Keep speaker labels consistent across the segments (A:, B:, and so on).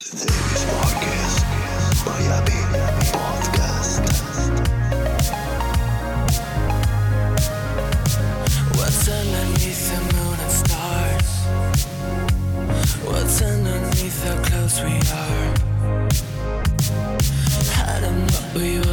A: we smart guest My podcast
B: What's underneath the moon and stars What's underneath how close we are? Hiding what we wanna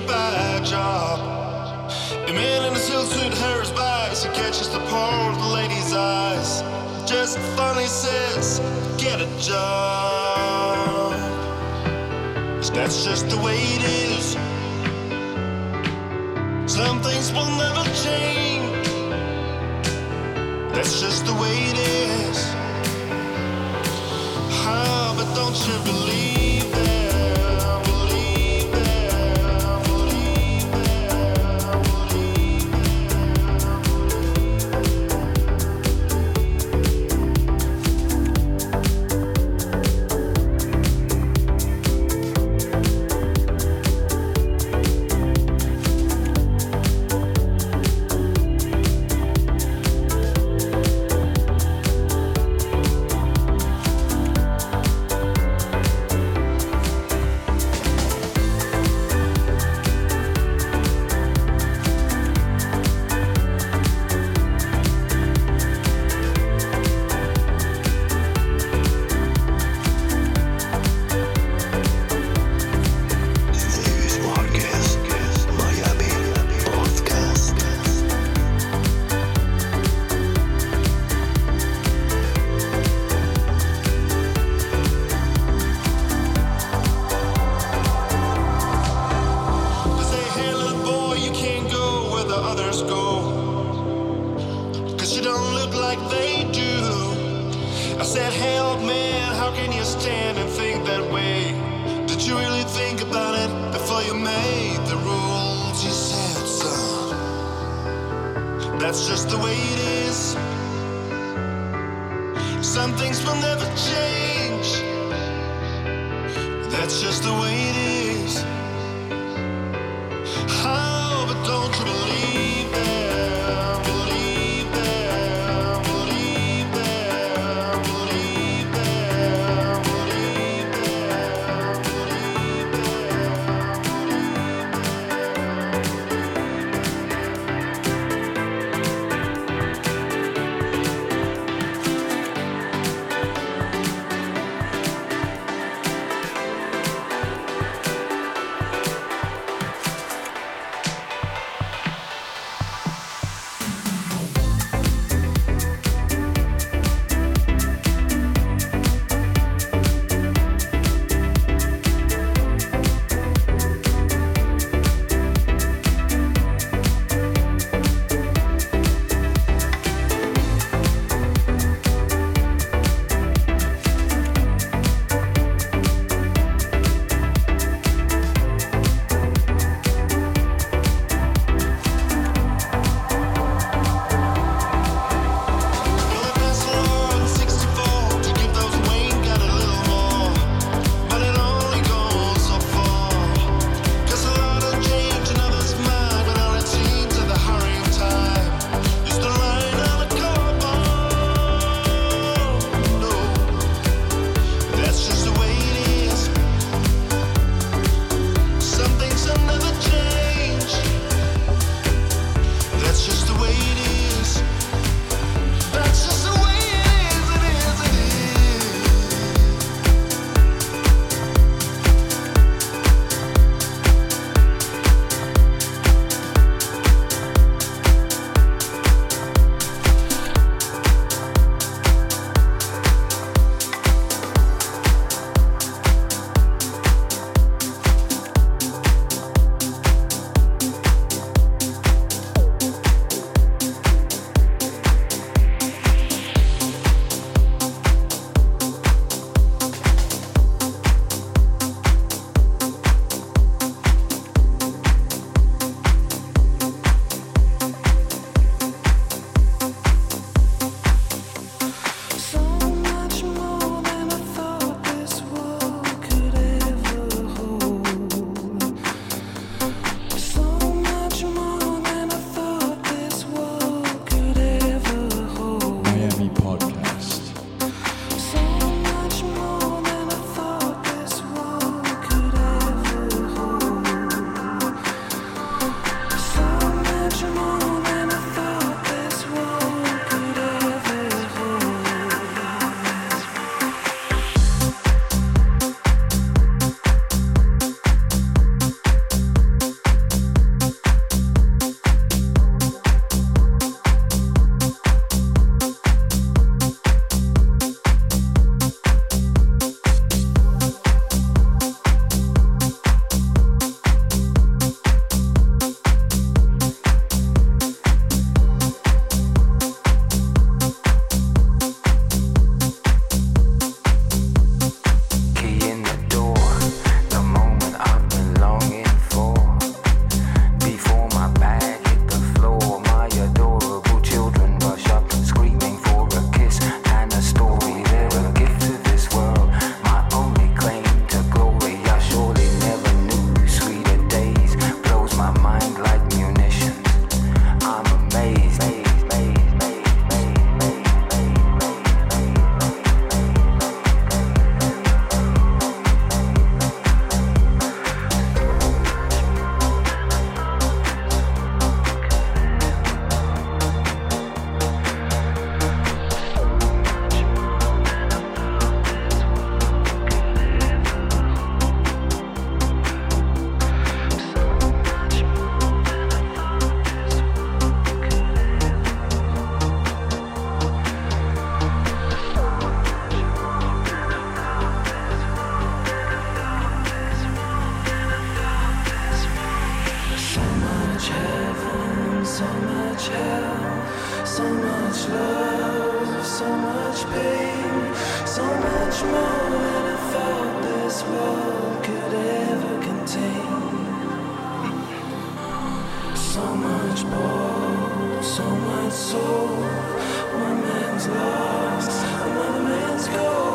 B: bad job. A man in his heel suit hurries by as he catches the pole of the
C: lady's eyes. Just funny says, get a job. Cause that's just the way it is. Some things will never change. That's just the way it is. Oh, but don't you believe?
D: So much more, so much soul. One man's lost, another man's gold.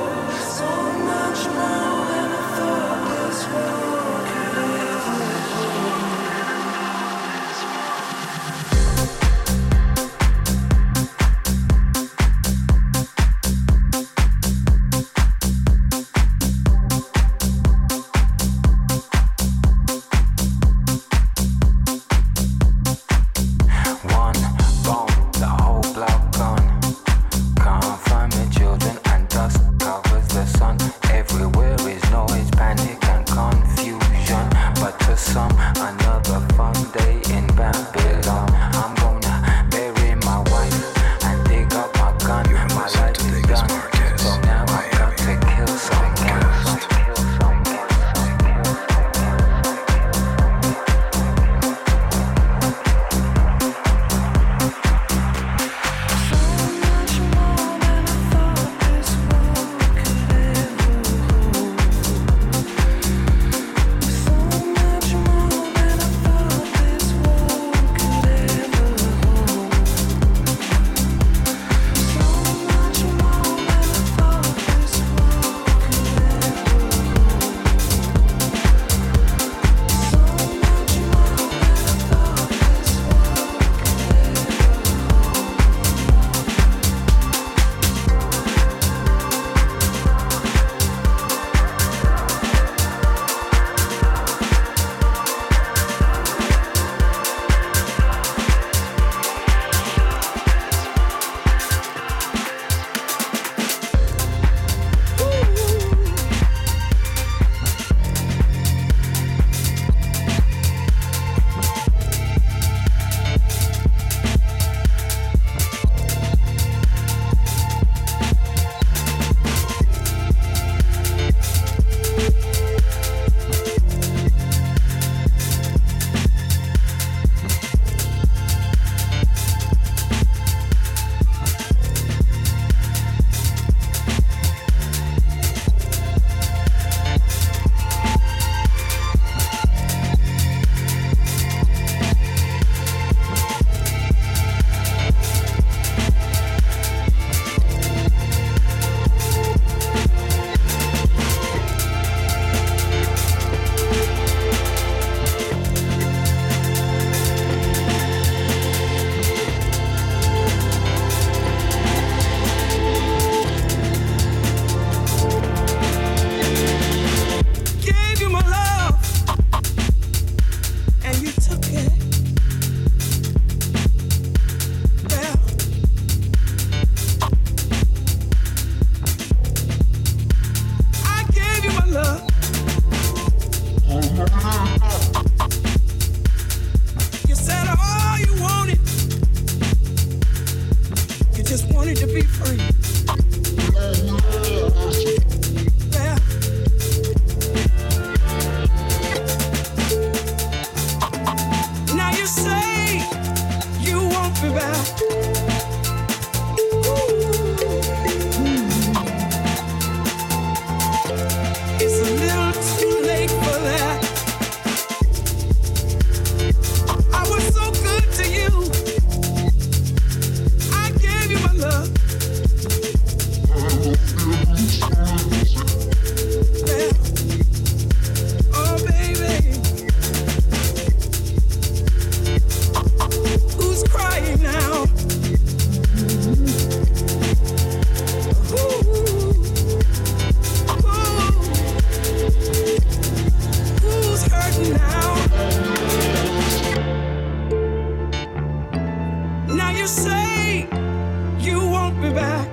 E: you
D: say you won't be back.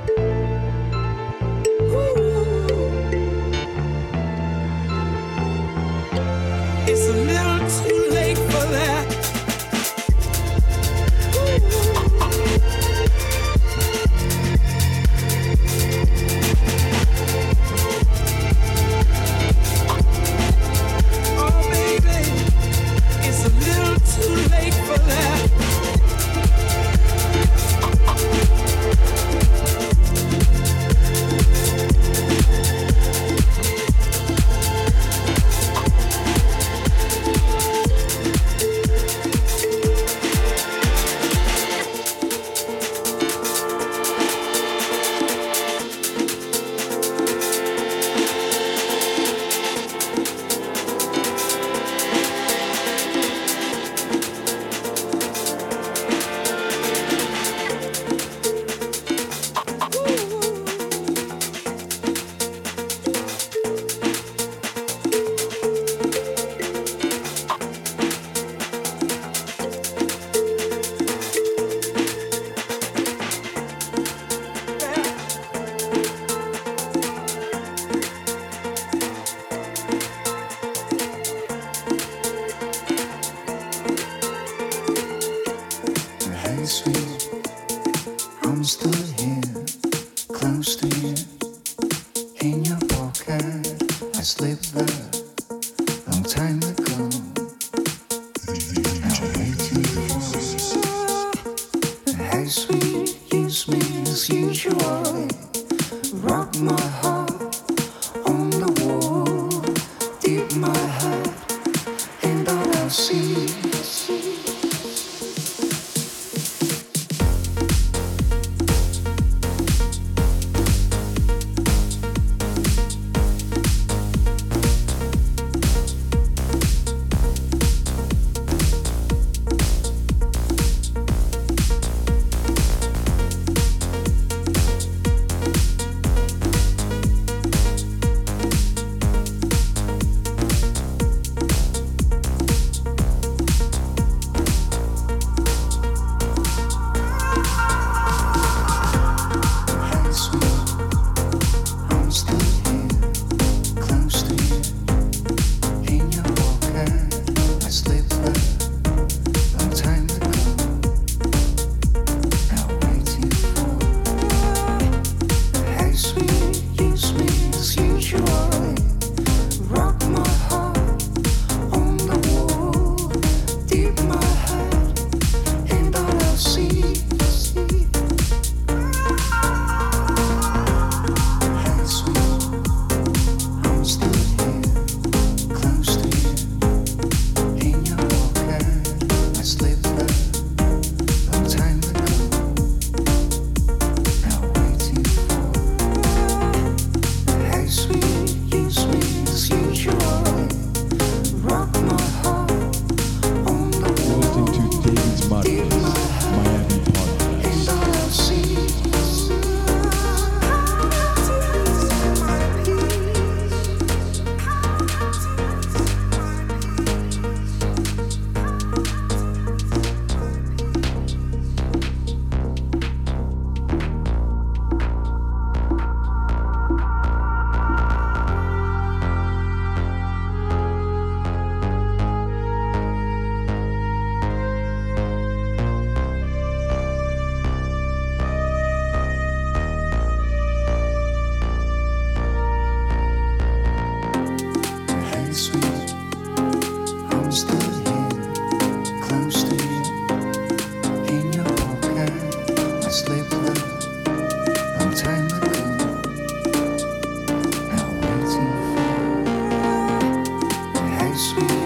F: sweet.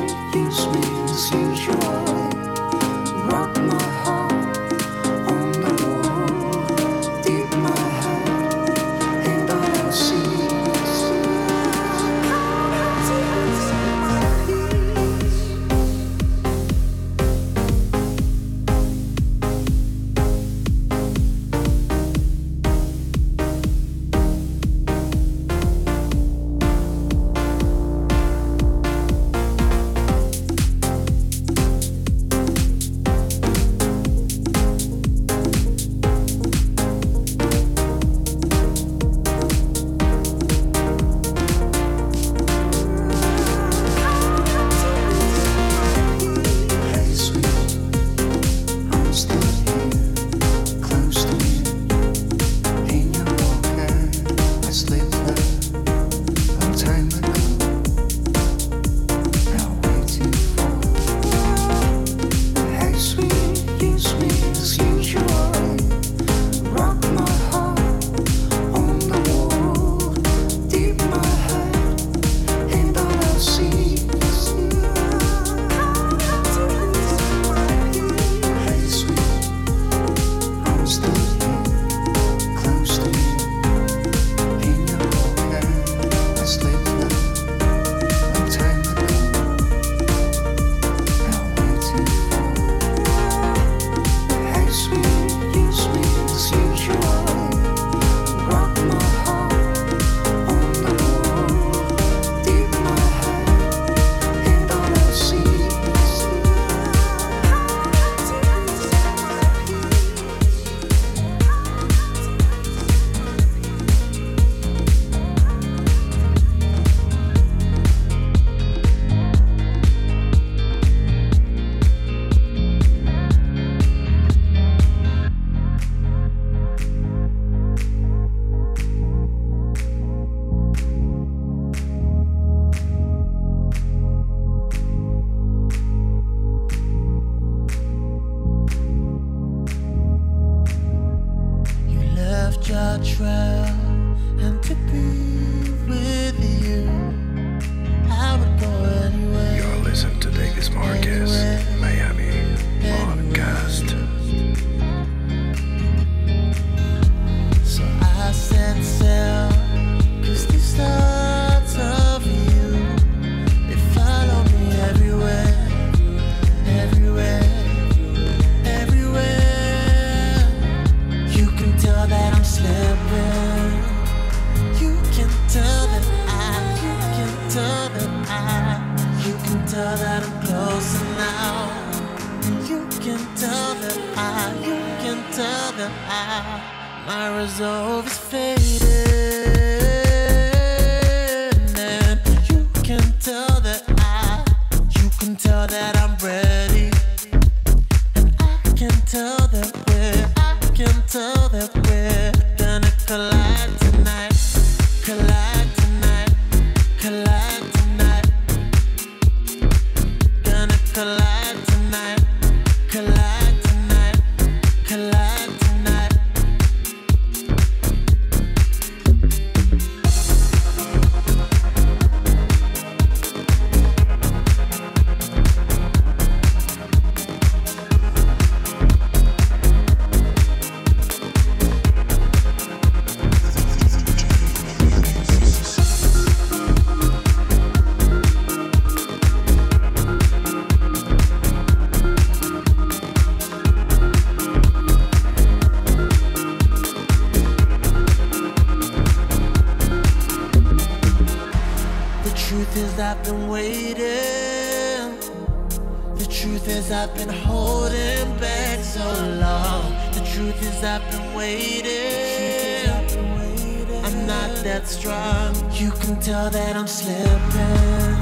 G: that strong. You can tell that I'm slipping.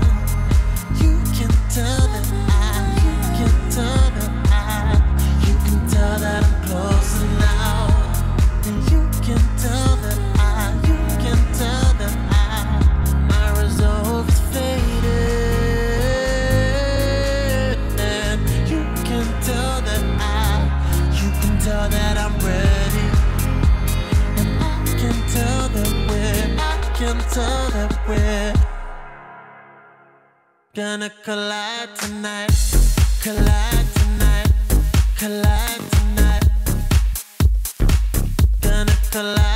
G: You can tell. gonna collide tonight, collide tonight, collide tonight. Gonna collide.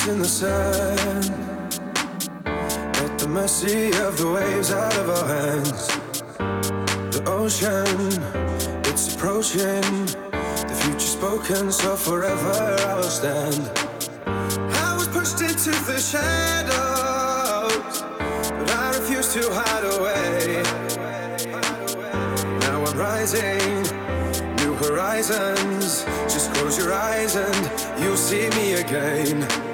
C: Footprints in the sand. At the mercy of the waves out of our hands. The ocean, it's approaching. The future spoken, so forever I'll stand. I was pushed into the shadows, but I refuse to hide away. Now I'm rising, new horizons. Just close your eyes and you'll see me again.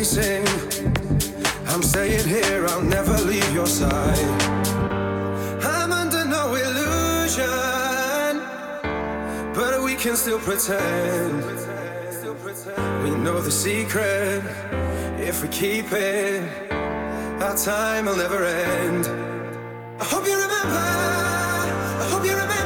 C: I'm staying here, I'll never leave your side. I'm under no illusion, but we can still pretend. We know the secret if we keep it. Our time will never end. I hope you remember. I hope you remember.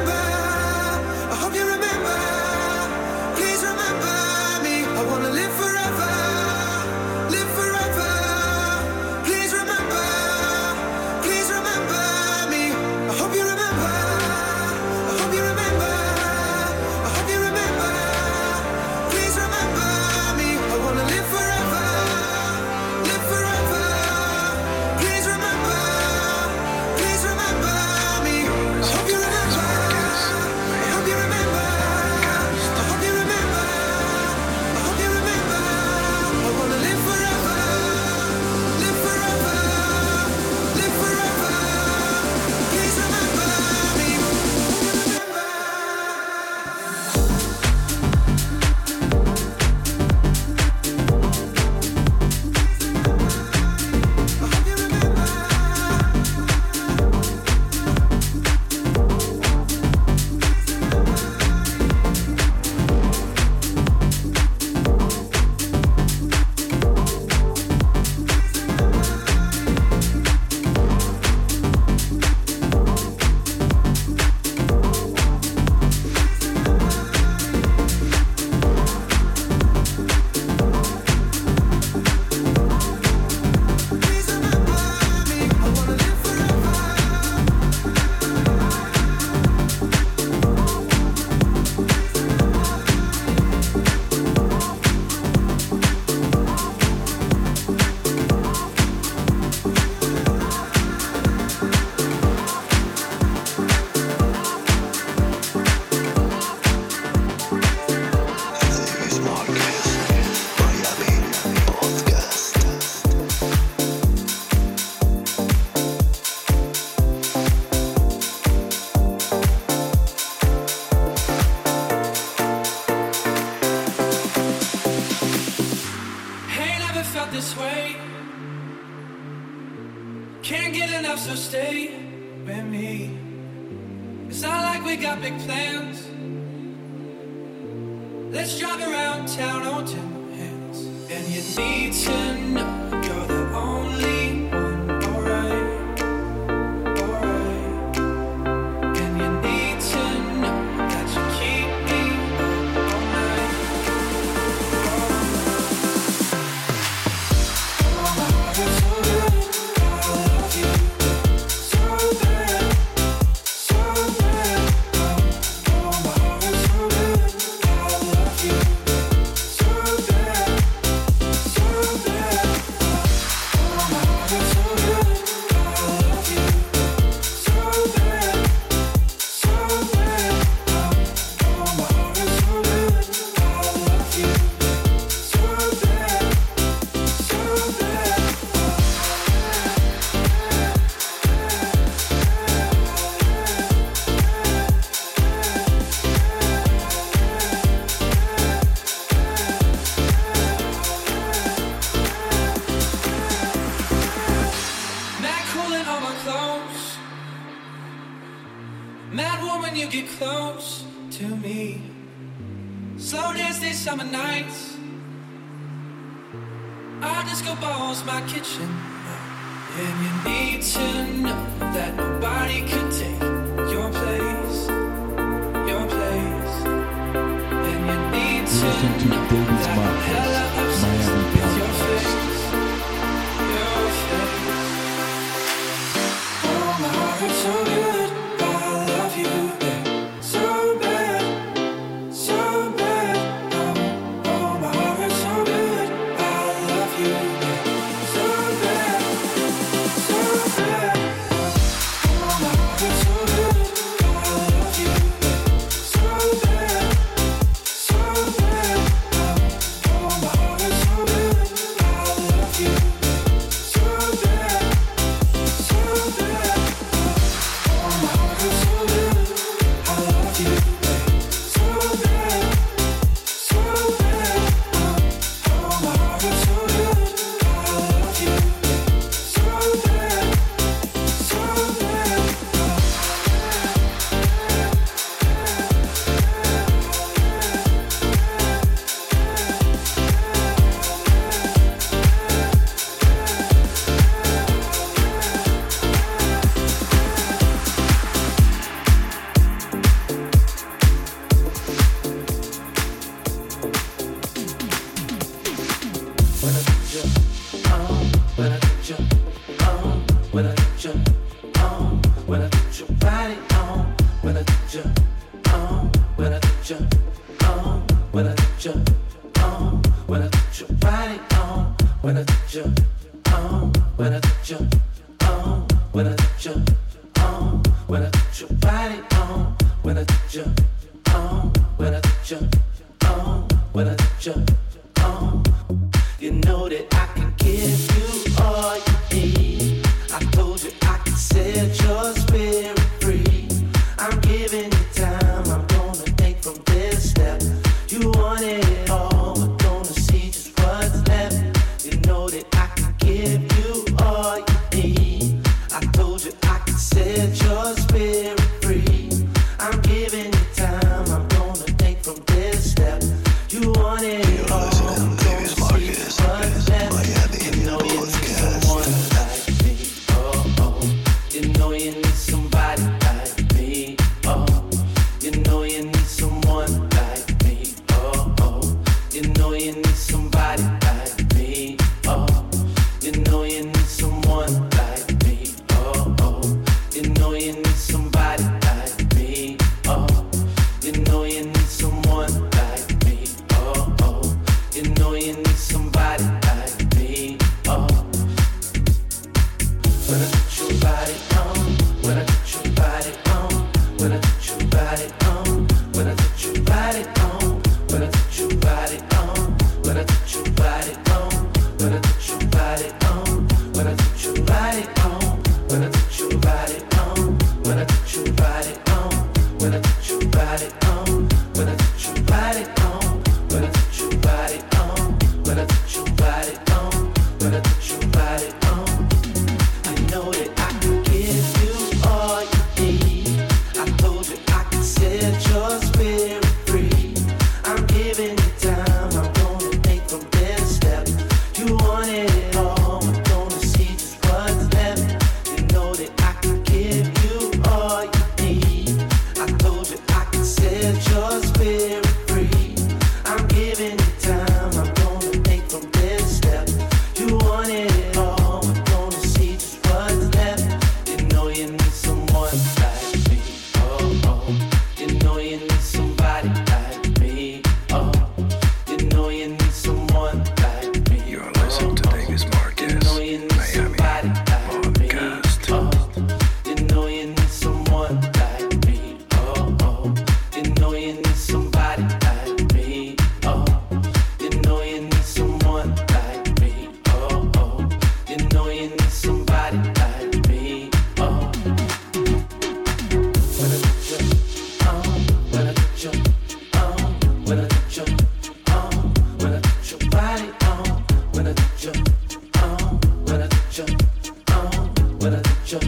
B: When I put your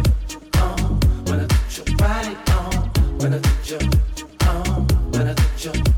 B: heart, when I
H: put your body on, when I put your on, when
A: I put your